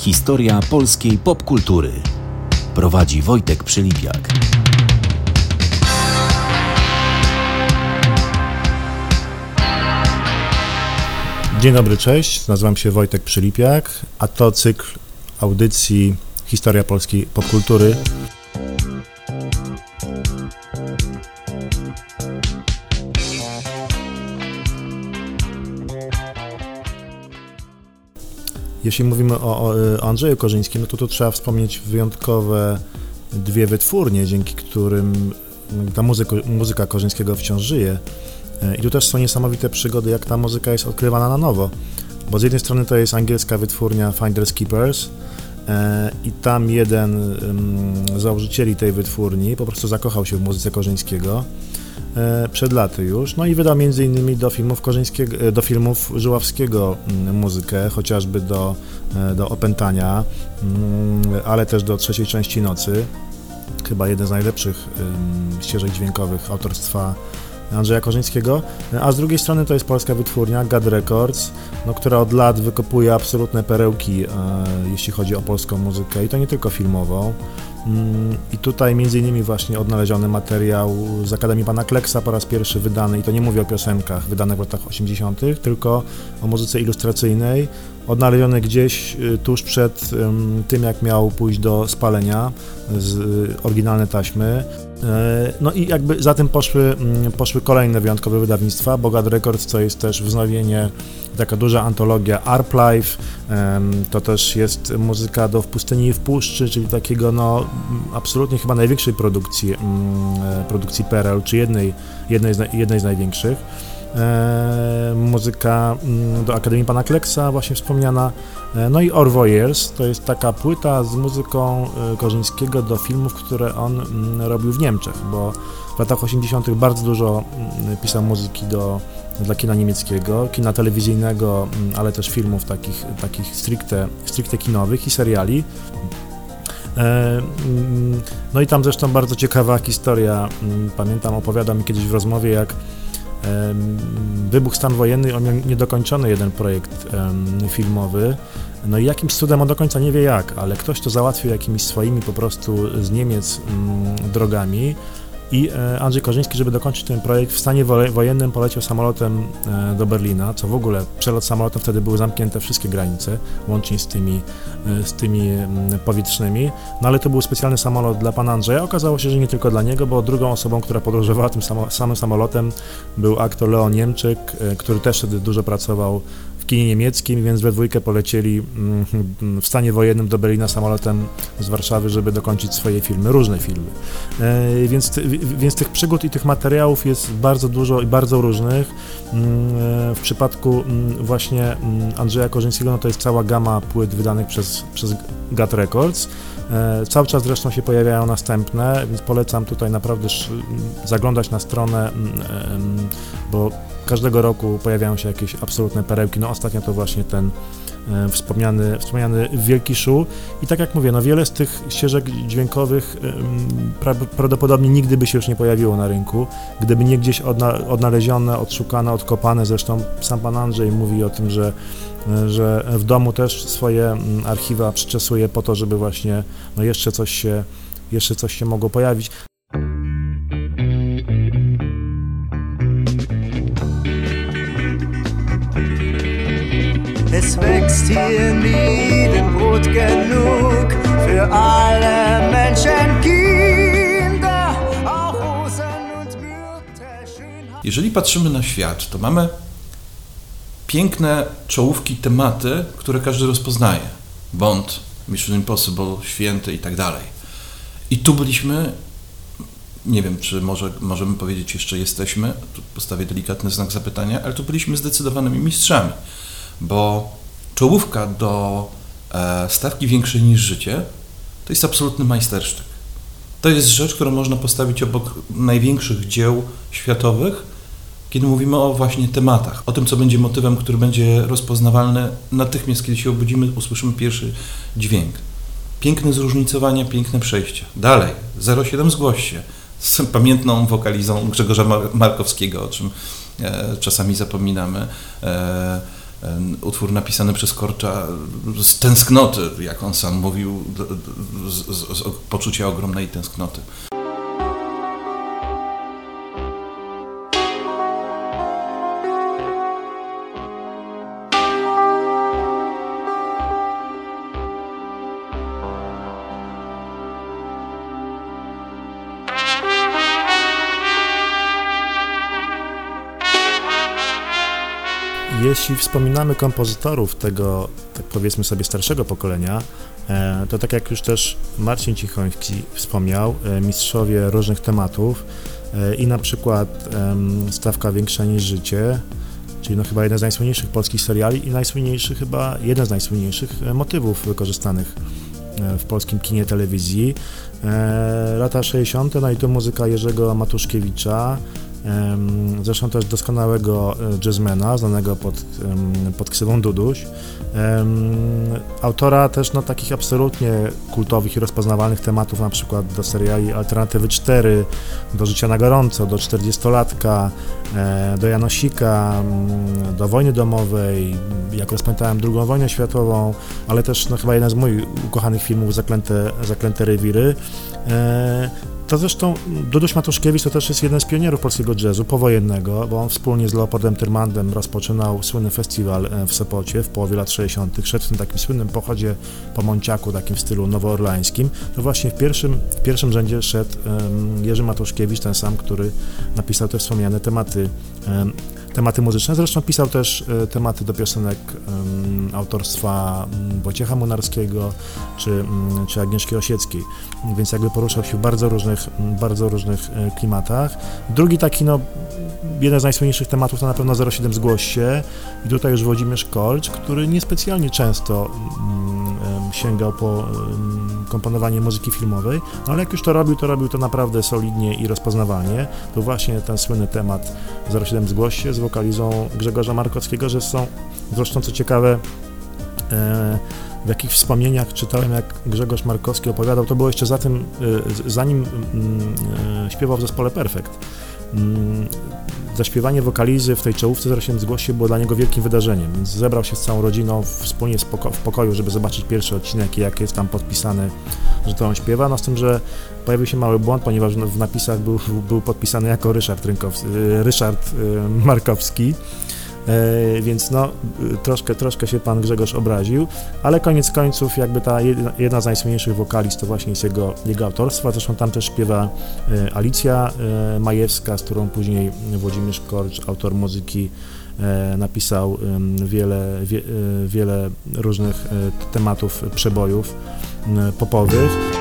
Historia polskiej popkultury. Prowadzi Wojtek Przylipiak. Dzień dobry, cześć. Nazywam się Wojtek Przylipiak, a to cykl audycji Historia polskiej popkultury. Jeśli mówimy o, o Andrzeju Korzyńskim, no to tu trzeba wspomnieć wyjątkowe dwie wytwórnie, dzięki którym ta muzyka, muzyka Korzyńskiego wciąż żyje. I tu też są niesamowite przygody, jak ta muzyka jest odkrywana na nowo. Bo z jednej strony to jest angielska wytwórnia Finders Keepers e, i tam jeden z założycieli tej wytwórni po prostu zakochał się w muzyce Korzyńskiego e, przed laty już, no i wydał innymi do filmów, Korzyńskiego, e, do filmów Żyławskiego mm, muzykę, chociażby do, do Opętania, mm, ale też do trzeciej części Nocy, chyba jeden z najlepszych ścieżek dźwiękowych autorstwa Andrzeja Korzyńskiego, a z drugiej strony to jest polska wytwórnia God Records, no, która od lat wykopuje absolutne perełki, e, jeśli chodzi o polską muzykę i to nie tylko filmową. Mm, I tutaj między innymi właśnie odnaleziony materiał z Akademii Pana Kleksa po raz pierwszy wydany i to nie mówię o piosenkach wydanych w latach 80., tylko o muzyce ilustracyjnej, odnaleziony gdzieś y, tuż przed tym, jak miał pójść do spalenia z y, oryginalne taśmy. E, no i jakby za tym poszły, mm, poszły kolejne wyjątkowe wydawnictwa. Bogat Records to jest też wznowienie, taka duża antologia Arp Life, to też jest muzyka do W pustyni i w puszczy, czyli takiego no absolutnie chyba największej produkcji, mm, e, produkcji PRL, czy jednej, jednej, z, jednej z największych. E, muzyka mm, do Akademii Pana Kleksa, właśnie wspomniana. E, no i Orvoyers, to jest taka płyta z muzyką Korzyńskiego do filmów, które on mm, robił w Niemczech, bo latach 80. bardzo dużo mm, pisał muzyki do, dla kina niemieckiego, kina telewizyjnego, ale też filmów takich, takich stricte, stricte kinowych i seriali. No i tam zresztą bardzo ciekawa historia, pamiętam, opowiadał mi kiedyś w rozmowie, jak wybuch stan wojenny, on miał niedokończony jeden projekt filmowy, no i jakimś cudem on do końca nie wie jak, ale ktoś to załatwił jakimiś swoimi po prostu z Niemiec mm, drogami i e, Andrzej Korzyński, żeby dokończyć ten projekt, w stanie wojennym poleciał samolotem e, do Berlina, co w ogóle przelot samolotem wtedy były zamknięte wszystkie granice, łącznie z tymi, e, z tymi powietrznymi. No ale to był specjalny samolot dla pana Andrzeja. Okazało się, że nie tylko dla niego, bo drugą osobą, która podróżowała tym samym samolotem był aktor Leon Niemczyk, który też wtedy dużo pracował kinie niemieckim, więc we dwójkę polecieli mm, w stanie wojennym do Berlina samolotem z Warszawy, żeby dokończyć swoje filmy, różne filmy. Więc, więc tych przygód i tych materiałów jest bardzo dużo i bardzo różnych. Mm, e, w przypadku mm, właśnie Andrzeja Korzyńskiego, no to jest cała gama płyt wydanych przez, przez GAT Records. E, cały czas zresztą się pojawiają następne, więc polecam tutaj naprawdę zaglądać na stronę, bo każdego roku pojawiają się jakieś absolutne perełki. No ostatnio to właśnie ten wspomniany, wspomniany Wielki Szu i tak jak mówię, no wiele z tych ścieżek dźwiękowych pra, prawdopodobnie nigdy by się już nie pojawiło na rynku, gdyby nie gdzieś odna, odnalezione, odszukane, odkopane, zresztą sam pan Andrzej mówi o tym, że że w domu też swoje archiwa przyczesuje po to, żeby właśnie no jeszcze coś się, jeszcze coś się mogło pojawić. Für alle Menschen, Kinder, auch Rosen und. Jeżeli patrzymy na świat, to mamy piękne czołówki, tematy, które każdy rozpoznaje. Bond, Mission Impossible, Święty i tak dalej. I tu byliśmy, nie wiem, czy może, możemy powiedzieć jeszcze jesteśmy, tu postawię delikatny znak zapytania, ale tu byliśmy zdecydowanymi mistrzami bo czołówka do e, stawki większej niż życie to jest absolutny majstersztyk. To jest rzecz, którą można postawić obok największych dzieł światowych, kiedy mówimy o właśnie tematach, o tym, co będzie motywem, który będzie rozpoznawalny natychmiast, kiedy się obudzimy, usłyszymy pierwszy dźwięk. Piękne zróżnicowanie, piękne przejścia. Dalej, 07 zgłoś się z pamiętną wokalizą Grzegorza Markowskiego, o czym e, czasami zapominamy. E, utwór napisany przez Korcza z tęsknoty, jak on sam mówił, z, z, z poczucia ogromnej tęsknoty. Jeśli wspominamy kompozytorów tego, tak powiedzmy sobie, starszego pokolenia, e, to tak jak już też Marcin Cichoński wspomniał, e, mistrzowie różnych tematów e, i na przykład Stawka Większa niż Życie, czyli no chyba jeden z najsłynniejszych polskich seriali i najsłynniejszy chyba, jeden z najsłynniejszych motywów wykorzystanych w polskim kinie telewizji. Lata 60., no i to muzyka Jerzego Matuszkiewicza, zresztą też doskonałego e, jazzmana, znanego pod, pod ksywą Duduś. Autora też no, takich absolutnie kultowych i rozpoznawalnych tematów, na przykład do seriali Alternatywy 4, do Życia na gorąco, do 40-latka, e, do Janosika, do Wojny Domowej, jak rozpamiętałem II wojnę światową, ale też no, chyba jeden z moich ukochanych filmów Zaklęte, Zaklęte Rewiry. To zresztą Duduś Matuszkiewicz to też jest jeden z pionierów polskiego jazzu powojennego, bo on wspólnie z Leopoldem Tyrmandem rozpoczynał słynny festiwal e, w Sopocie w połowie lat 60. Szedł w tym takim słynnym pochodzie po Monciaku, takim w stylu nowoorlańskim. To właśnie w pierwszym, w pierwszym rzędzie szedł um, Jerzy Matuszkiewicz, ten sam, który napisał te wspomniane tematy um, tematy muzyczne. Zresztą pisał też e, tematy do piosenek autorstwa Wojciecha Munarskiego czy, czy Agnieszki Osieckiej, więc jakby poruszał się w bardzo różnych, bardzo różnych e, klimatach. Drugi taki, no, jeden z najsłynniejszych tematów to na pewno 07 Zgłoś się i tutaj już Włodzimierz Kolcz, który niespecjalnie często sięgał po komponowanie muzyki filmowej, no ale jak już to robił, to robił to naprawdę solidnie i rozpoznawalnie. To właśnie ten słynny temat 07 Zgłoś się z wokalizą Grzegorza Markowskiego, że są zresztą co ciekawe e, w jakichś wspomnieniach czytałem, jak Grzegorz Markowski opowiadał, to było jeszcze za tym, e, zanim mm, e, śpiewał w zespole Perfekt. Mm, zaśpiewanie wokalizy w tej czołówce 08 zgłosi było dla niego wielkim wydarzeniem, więc zebrał się z całą rodziną wspólnie w pokoju, żeby zobaczyć pierwszy odcinek jak jest tam podpisany, że to on śpiewa, no z tym, że pojawił się mały błąd, ponieważ w napisach był, był podpisany jako Ryszard, Rynkowski, Ryszard y, Markowski, więc no, troszkę, troszkę się pan Grzegorz obraził, ale koniec końców jakby ta jedna, jedna z najsłynniejszych wokalist to właśnie jest jego, jego autorstwa, zresztą tam też śpiewa e, Alicja e, Majewska, z którą później Włodzimierz Korcz, autor muzyki napisał wiele, wie, wiele różnych tematów przebojów popowych.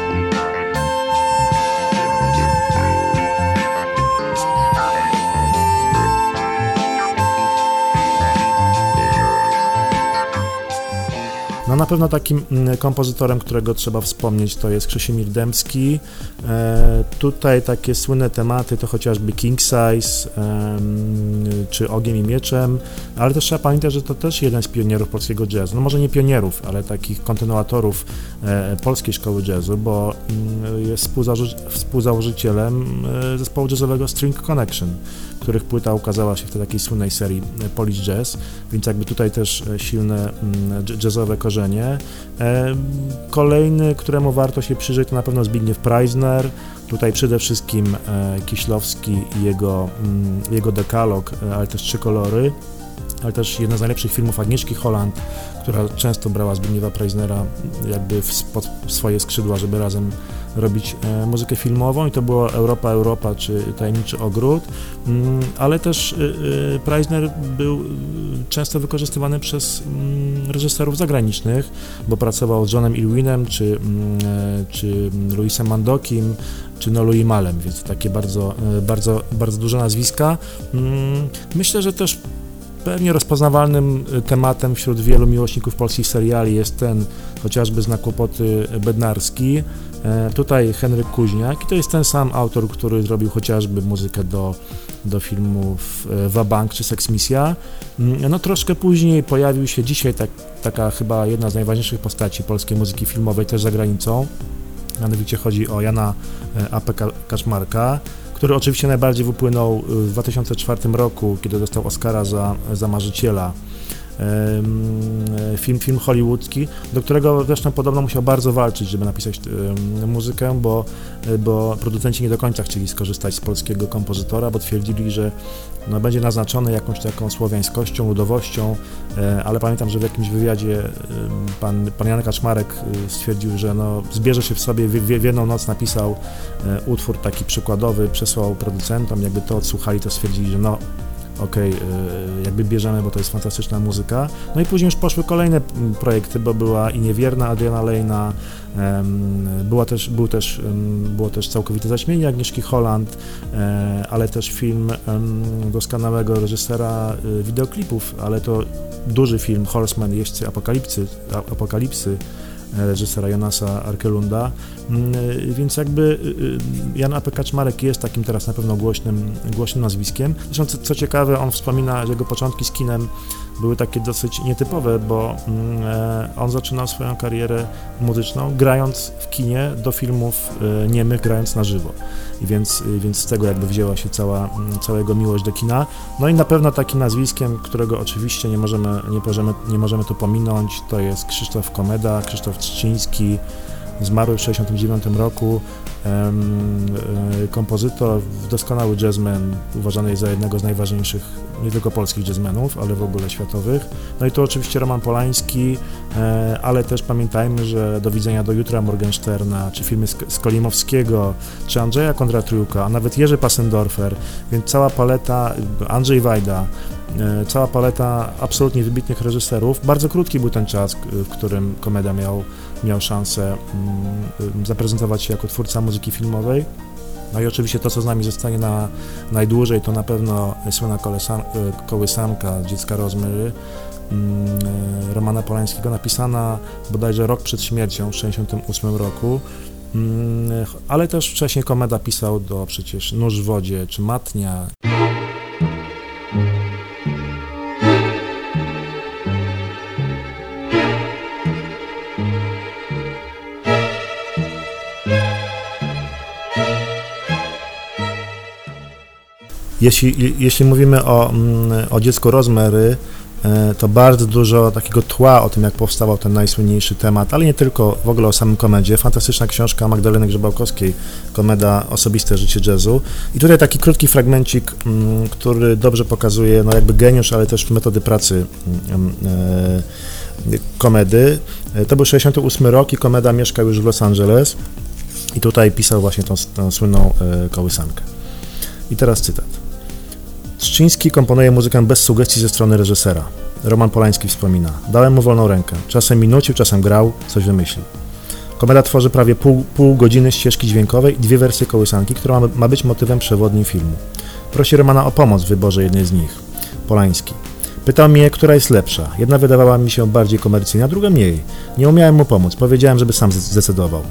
Na pewno takim mm, kompozytorem, którego trzeba wspomnieć, to jest Krzysimir Dębski. E, tutaj takie słynne tematy to chociażby King Size e, czy Ogiem i Mieczem, ale też trzeba pamiętać, że to też jeden z pionierów polskiego jazzu. No może nie pionierów, ale takich kontynuatorów e, polskiej szkoły jazzu, bo mm, jest współzałoży współzałożycielem e, zespołu jazzowego String Connection których płyta ukazała się w tej takiej słynnej serii Polish Jazz, więc jakby tutaj też e, silne mm, jazzowe korzenie. E, kolejny, któremu warto się przyjrzeć, to na pewno Zbigniew Preisner, tutaj przede wszystkim e, Kiślowski i jego, mm, jego dekalog, ale też Trzy Kolory, ale też jeden z najlepszych filmów Agnieszki Holland, która często brała Zbigniewa Preisnera jakby w, swoje skrzydła, żeby razem robić e, muzykę filmową i to było Europa, Europa czy Tajemniczy Ogród, mm, ale też e, e, Preisner był często wykorzystywany przez mm, reżyserów zagranicznych, bo pracował z Johnem Irwinem czy, mm, czy Luisem Mandokim, czy no Louis Malem, więc takie bardzo, bardzo, bardzo duże nazwiska. Myślę, że też Pewnie rozpoznawalnym tematem wśród wielu miłośników polskich seriali jest ten chociażby znak kłopoty bednarski, E, tutaj Henryk Kuźniak i to jest ten sam autor, który zrobił chociażby muzykę do, do filmów e, Wabank czy Sex Misja. Mm, no troszkę później pojawił się dzisiaj tak, taka chyba jedna z najważniejszych postaci polskiej muzyki filmowej też za granicą. Mianowicie chodzi o Jana e, A.P. Kaszmarka, który oczywiście najbardziej wypłynął w 2004 roku, kiedy dostał Oscara za, za Marzyciela film, film hollywoodzki, do którego zresztą podobno musiał bardzo walczyć, żeby napisać muzykę, bo, bo producenci nie do końca chcieli skorzystać z polskiego kompozytora, bo twierdzili, że no, będzie naznaczony jakąś taką słowiańskością, ludowością, e, ale pamiętam, że w jakimś wywiadzie pan, pan Jan Kaczmarek e, stwierdził, że no, zbierze się w sobie, w, w jedną noc napisał e, utwór taki przykładowy, przesłał producentom, jakby to odsłuchali, to stwierdzili, że no okej, okay, jakby bierzemy, bo to jest fantastyczna muzyka. No i później już poszły kolejne projekty, bo była i Niewierna Adriana Lejna, była też, był też, było też całkowite zaśmienie Agnieszki Holland, e, ale też film doskonałego reżysera e, wideoklipów, ale to duży film Horseman, Jeźdźcy Apokalipsy, Apokalipsy reżysera Jonasa Arkelunda, więc jakby y, y, Jan A.P. Kaczmarek jest takim teraz na pewno głośnym, głośnym nazwiskiem. Zresztą co, co ciekawe, on wspomina, że jego początki z kinem były takie dosyć nietypowe, bo mm, e, on zaczynał swoją karierę muzyczną grając w kinie do filmów e, niemych, grając na żywo. I więc, więc z tego jakby wzięła się cała, mm, cała jego miłość do kina. No i na pewno takim nazwiskiem, którego oczywiście nie możemy, nie możemy, nie możemy tu pominąć, to jest Krzysztof Komeda, Krzysztof Trzciński, zmarły w 1969 roku, e, kompozytor, doskonały jazzman, uważany jest za jednego z najważniejszych nie tylko polskich jazzmenów, ale w ogóle światowych. No i to oczywiście Roman Polański, e, ale też pamiętajmy, że Do widzenia do jutra Morgensterna, czy filmy Skolimowskiego, czy Andrzeja Kondratriuka, a nawet Jerzy Passendorfer, więc cała paleta, Andrzej Wajda, e, cała paleta absolutnie wybitnych reżyserów. Bardzo krótki był ten czas, w którym Komeda miał, miał szansę mm, zaprezentować się jako twórca muzyki filmowej. No i oczywiście to, co z nami zostanie na najdłużej, to na pewno słynna kołysanka dziecka Rozmyry mm, Romana Polańskiego, napisana bodajże rok przed śmiercią, w 1968 roku, mm, ale też wcześniej Komeda pisał do przecież Nóż w wodzie czy Matnia. Jeśli, jeśli mówimy o, mm, o dziecku Rozmery, e, to bardzo dużo takiego tła o tym, jak powstawał ten najsłynniejszy temat, ale nie tylko, w ogóle o samym komedzie. Fantastyczna książka Magdaleny Grzebałkowskiej, komeda Osobiste życie jazzu. I tutaj taki krótki fragmencik, mm, który dobrze pokazuje, no jakby geniusz, ale też metody pracy mm, e, komedy. E, to był 68 rok i komeda mieszkał już w Los Angeles i tutaj pisał właśnie tą, tą słynną kołysankę. I teraz cytat. Trzciński komponuje muzykę bez sugestii ze strony reżysera. Roman Polański wspomina. Dałem mu wolną rękę. Czasem minucił, czasem grał, coś wymyślił. Komeda tworzy prawie pół, pół godziny ścieżki dźwiękowej i dwie wersje kołysanki, która ma, ma być motywem przewodnim filmu. Prosi Romana o pomoc w wyborze jednej z nich. Polański. Pytał mnie, która jest lepsza. Jedna wydawała mi się bardziej komercyjna, druga mniej. Nie umiałem mu pomóc. Powiedziałem, żeby sam zdecydował.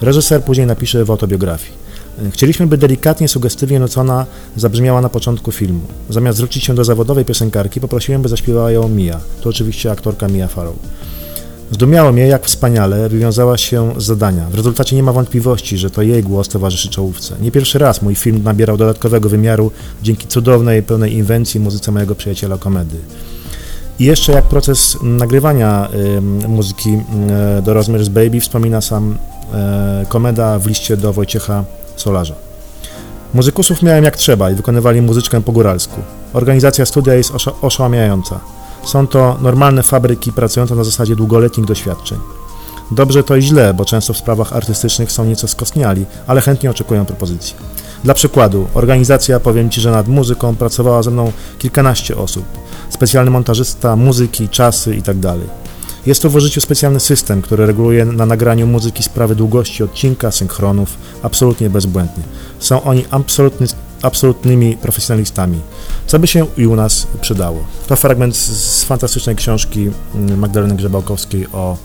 Reżyser później napisze w autobiografii. Chcieliśmy, by delikatnie, sugestywnie nocona zabrzmiała na początku filmu. Zamiast zwrócić się do zawodowej piosenkarki, poprosiłem, by zaśpiewała ją Mia. To oczywiście aktorka Mia Farrow. Zdumiało mnie, jak wspaniale wywiązała się z zadania. W rezultacie nie ma wątpliwości, że to jej głos towarzyszy czołówce. Nie pierwszy raz mój film nabierał dodatkowego wymiaru dzięki cudownej, pełnej inwencji muzyce mojego przyjaciela komedy. I jeszcze jak proces nagrywania y, muzyki y, do Rosemary's Baby wspomina sam y, komeda w liście do Wojciecha solarza. Muzykusów miałem jak trzeba i wykonywali muzyczkę po góralsku. Organizacja studia jest oszałamiająca. Są to normalne fabryki pracujące na zasadzie długoletnich doświadczeń. Dobrze to i źle, bo często w sprawach artystycznych są nieco skostniali, ale chętnie oczekują propozycji. Dla przykładu, organizacja, powiem Ci, że nad muzyką pracowała ze mną kilkanaście osób. Specjalny montażysta, muzyki, czasy itd. Jest to w użyciu specjalny system, który reguluje na nagraniu muzyki sprawy długości odcinka, synchronów, absolutnie bezbłędnie. Są oni absolutny, absolutnymi profesjonalistami, co by się i u nas przydało. To fragment z, fantastycznej książki mm, Magdaleny Grzebałkowskiej o,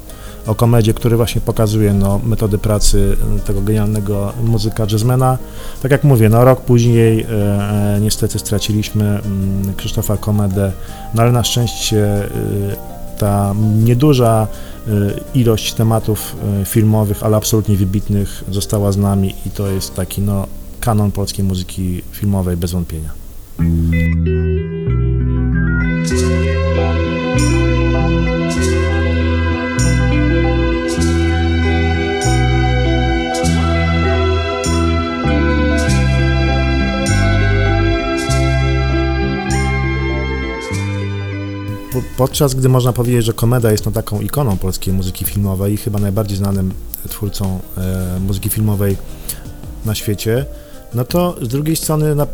o komedzie, który właśnie pokazuje no, metody pracy tego genialnego muzyka jazzmana. Tak jak mówię, no, rok później e, e, niestety straciliśmy mm, Krzysztofa Komedę, no ale na szczęście e, ta nieduża y, ilość tematów y, filmowych, ale absolutnie wybitnych została z nami i to jest taki no, kanon polskiej muzyki filmowej bez wątpienia. Podczas gdy można powiedzieć, że Komeda jest no, taką ikoną polskiej muzyki filmowej i chyba najbardziej znanym twórcą e, muzyki filmowej na świecie, no to z drugiej strony na,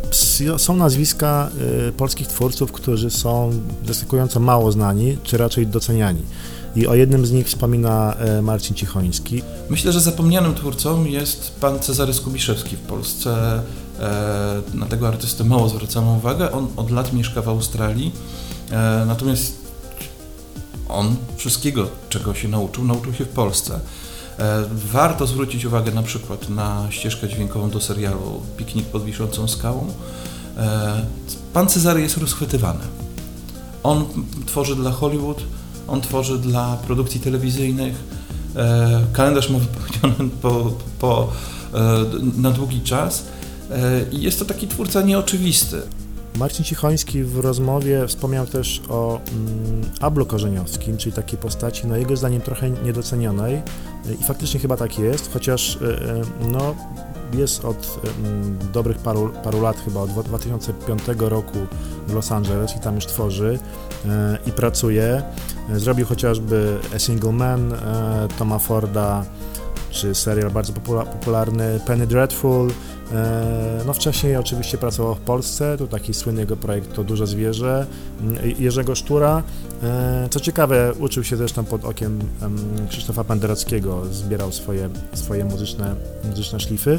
są nazwiska y, polskich twórców, którzy są zaskakująco mało znani, czy raczej doceniani. I o jednym z nich wspomina y, Marcin Cichoński. Myślę, że zapomnianym twórcą jest pan Cezary Skubiszewski w Polsce. E, na tego artystę mało zwracamy uwagę. On od lat mieszka w Australii, e, natomiast on wszystkiego, czego się nauczył, nauczył się w Polsce. E, warto zwrócić uwagę na przykład na ścieżkę dźwiękową do serialu Piknik pod wiszącą skałą. E, pan Cezary jest rozchwytywany. On tworzy dla Hollywood, on tworzy dla produkcji telewizyjnych. E, kalendarz ma wypełniony po, po, na długi czas i jest to taki twórca nieoczywisty. Marcin Cichoński w rozmowie wspomniał też o mm, Ablu Korzeniowskim, czyli takiej postaci, no jego zdaniem trochę niedocenionej i faktycznie chyba tak jest, chociaż e, e, no, jest od mm, dobrych paru, paru lat, chyba od 2005 roku w Los Angeles i tam już tworzy e, i pracuje. Zrobił chociażby A Single Man Toma Forda, czy serial bardzo popularny Penny Dreadful, no wcześniej oczywiście pracował w Polsce, to taki słynny jego projekt to Duże Zwierzę Jerzego Sztura. E, co ciekawe, uczył się zresztą pod okiem Krzysztofa Pendereckiego, zbierał swoje, swoje muzyczne, muzyczne szlify,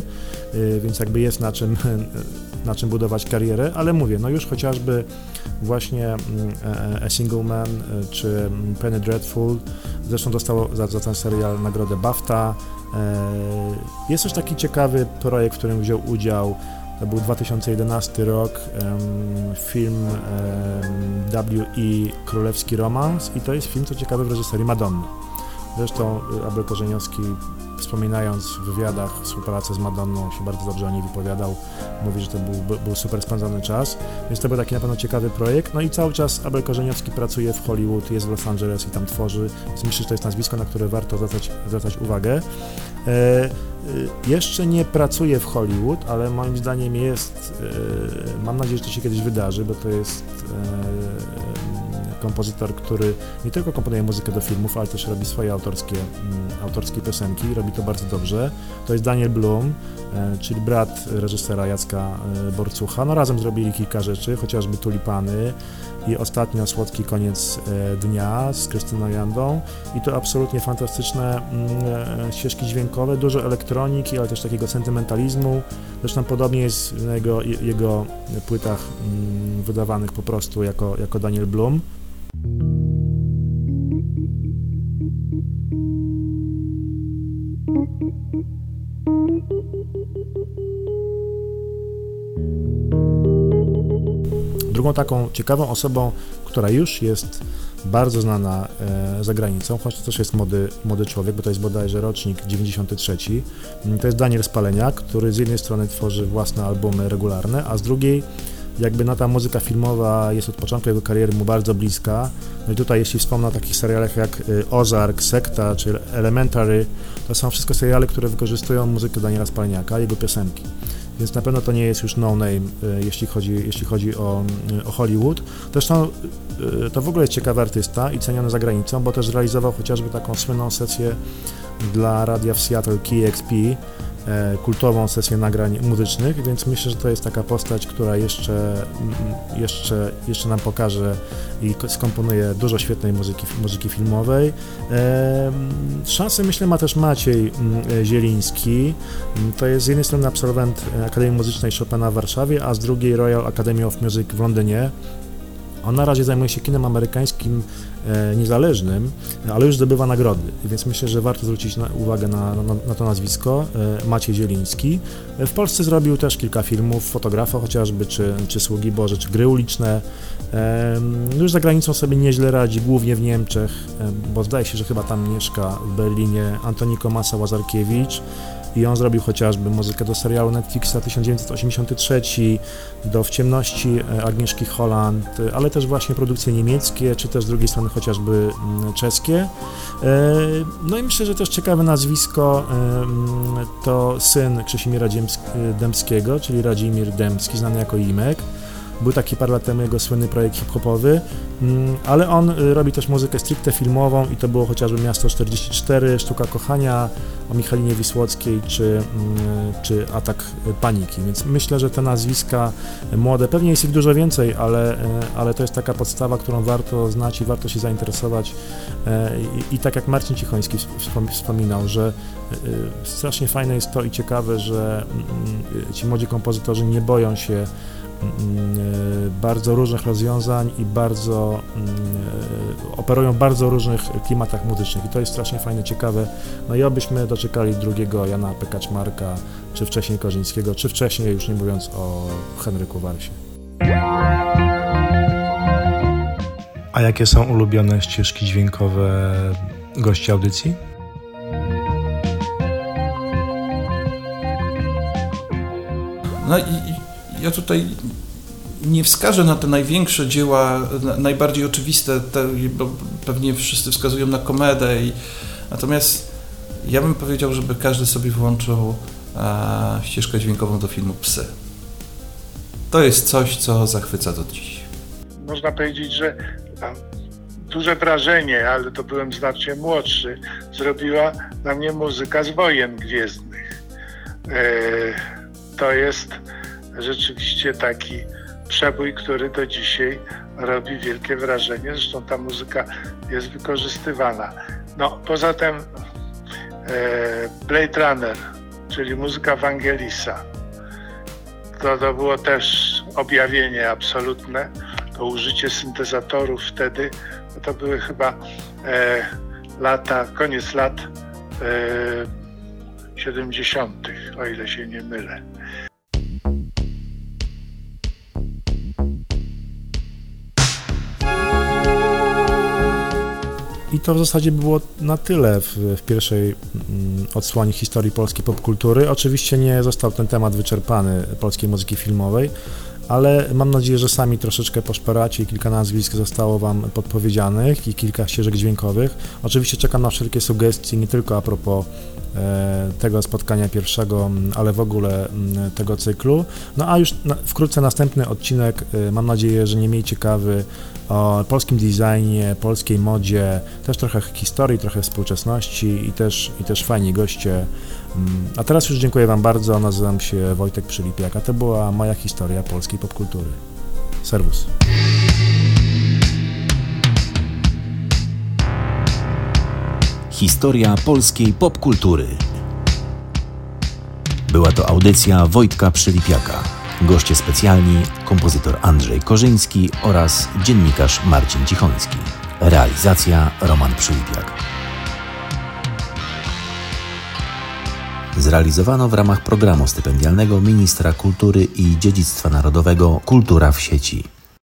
e, więc jakby jest na czym, na czym budować karierę, ale mówię, no już chociażby właśnie A Single Man czy Penny Dreadful, zresztą dostało za, za ten serial nagrodę BAFTA, E, jest też taki ciekawy projekt, w którym wziął udział, to był 2011 rok, film W.E. Królewski Romans i to jest film, co ciekawe, w reżyserii Madonna. Zresztą y, Abel Korzeniowski wspominając w wywiadach współpracę z Madonną, się bardzo dobrze o niej wypowiadał. Mówi, że to był, był super spędzony czas, więc to był taki na pewno ciekawy projekt. No i cały czas Abel Korzeniowski pracuje w Hollywood, jest w Los Angeles i tam tworzy, więc myślę, że to jest nazwisko, na które warto zwracać, zwracać uwagę. E, e, jeszcze nie pracuje w Hollywood, ale moim zdaniem jest, e, mam nadzieję, że to się kiedyś wydarzy, bo to jest e, kompozytor, który nie tylko komponuje muzykę do filmów, ale też robi swoje autorskie, mm, autorskie piosenki, robi to bardzo dobrze. To jest Daniel e, czyli brat reżysera Jacka e, Borcucha. No razem zrobili kilka rzeczy, chociażby Tulipany i ostatnio Słodki Koniec e, Dnia z Krystyną Jandą i to absolutnie fantastyczne mm, ścieżki dźwiękowe, dużo elektroniki, ale też takiego sentymentalizmu. Zresztą podobnie jest na jego, jego płytach mm, wydawanych po prostu jako, jako Daniel Blum. Drugą taką ciekawą osobą, która już jest bardzo znana e, za granicą, choć to też jest młody, młody człowiek, bo to jest bodajże rocznik 93. To jest Daniel Spaleniak, który z jednej strony tworzy własne albumy regularne, a z drugiej jakby no ta muzyka filmowa jest od początku jego kariery mu bardzo bliska. No i tutaj jeśli wspomnę o takich serialach jak y, Ozark, Sekta czy Elementary, to są wszystko seriale, które wykorzystują muzykę Daniela Spalniaka, jego piosenki. Więc na pewno to nie jest już no name, y, jeśli chodzi, jeśli chodzi o, y, o Hollywood. Zresztą to w ogóle jest ciekawy artysta i ceniony za granicą, bo też zrealizował chociażby taką słynną sesję dla radia w Seattle KXP, kultową sesję nagrań muzycznych, więc myślę, że to jest taka postać, która jeszcze, jeszcze, jeszcze nam pokaże i skomponuje dużo świetnej muzyki, muzyki filmowej. E, szansę myślę ma też Maciej Zieliński. To jest z jednej strony absolwent Akademii Muzycznej Chopina w Warszawie, a z drugiej Royal Academy of Music w Londynie. On na razie zajmuje się kinem amerykańskim e, niezależnym, ale już zdobywa nagrody, więc myślę, że warto zwrócić na, uwagę na, na, na, to nazwisko. E, Maciej Zieliński. E, w Polsce zrobił też kilka filmów, fotografa chociażby, czy, czy Sługi Boże, czy Gry Uliczne. E, już za granicą sobie nieźle radzi, głównie w Niemczech, e, bo zdaje się, że chyba tam mieszka w Berlinie Antoniko Masa-Łazarkiewicz i on zrobił chociażby muzykę do serialu Netflixa 1983, do W ciemności e, Agnieszki Holland, e, ale też właśnie produkcje niemieckie, czy też z drugiej strony chociażby mm, czeskie. E, no i myślę, że też ciekawe nazwisko mm, to syn Krzysimira Dębskiego, czyli Radzimir Dębski, znany jako Imek. Był taki parę lat temu jego słynny projekt hip-hopowy, mm, ale on y, robi też muzykę stricte filmową i to było chociażby Miasto 44, Sztuka Kochania o Michalinie Wisłockiej czy, mm, czy Atak Paniki. Więc myślę, że te nazwiska młode, pewnie jest ich dużo więcej, ale, y, ale to jest taka podstawa, którą warto znać i warto się zainteresować. I, i tak jak Marcin Cichoński wspominał, że strasznie fajne jest to i ciekawe, że mm, ci młodzi kompozytorzy nie boją się bardzo różnych rozwiązań i bardzo mm, e, operują w bardzo różnych klimatach muzycznych i to jest strasznie fajne, ciekawe. No i obyśmy doczekali drugiego Jana Pekaczmarka, czy wcześniej Korzyńskiego, czy wcześniej, już nie mówiąc o Henryku Warsie. A jakie są ulubione ścieżki dźwiękowe gości audycji? No i ja tutaj nie wskażę na te największe dzieła, najbardziej oczywiste, te, bo pewnie wszyscy wskazują na komedę, i, natomiast ja bym powiedział, żeby każdy sobie włączył a, ścieżkę dźwiękową do filmu Psy. To jest coś, co zachwyca do dziś. Można powiedzieć, że duże wrażenie, ale to byłem znacznie młodszy, zrobiła na mnie muzyka z wojen gwiezdnych. E, to jest rzeczywiście taki przebój, który do dzisiaj robi wielkie wrażenie. Zresztą ta muzyka jest wykorzystywana. No, poza tym e, Blade Runner, czyli muzyka Wangelisa, to, to było też objawienie absolutne. To użycie syntezatorów wtedy, no to były chyba e, lata, koniec lat e, 70., o ile się nie mylę. I to w zasadzie było na tyle w, w pierwszej mm, odsłonie historii polskiej popkultury. Oczywiście nie został ten temat wyczerpany polskiej muzyki filmowej, ale mam nadzieję, że sami troszeczkę poszperacie i kilka nazwisk zostało Wam podpowiedzianych i kilka ścieżek dźwiękowych. Oczywiście czekam na wszelkie sugestie, nie tylko a propos e, tego spotkania pierwszego, ale w ogóle tego cyklu. No a już wkrótce następny odcinek, e, mam nadzieję, że nie mniej ciekawy, o polskim designie, polskiej modzie, też trochę historii, trochę współczesności i też, i też fajni goście. A teraz już dziękuję Wam bardzo, nazywam się Wojtek Przylipiak, a to była moja historia polskiej popkultury. Serwus. Historia polskiej popkultury. Była to audycja Wojtka Przylipiaka. Goście specjalni kompozytor Andrzej Korzyński oraz dziennikarz Marcin Cichoński. Realizacja Roman Przylipiak. Zrealizowano w ramach programu stypendialnego Ministra Kultury i Dziedzictwa Narodowego Kultura w sieci.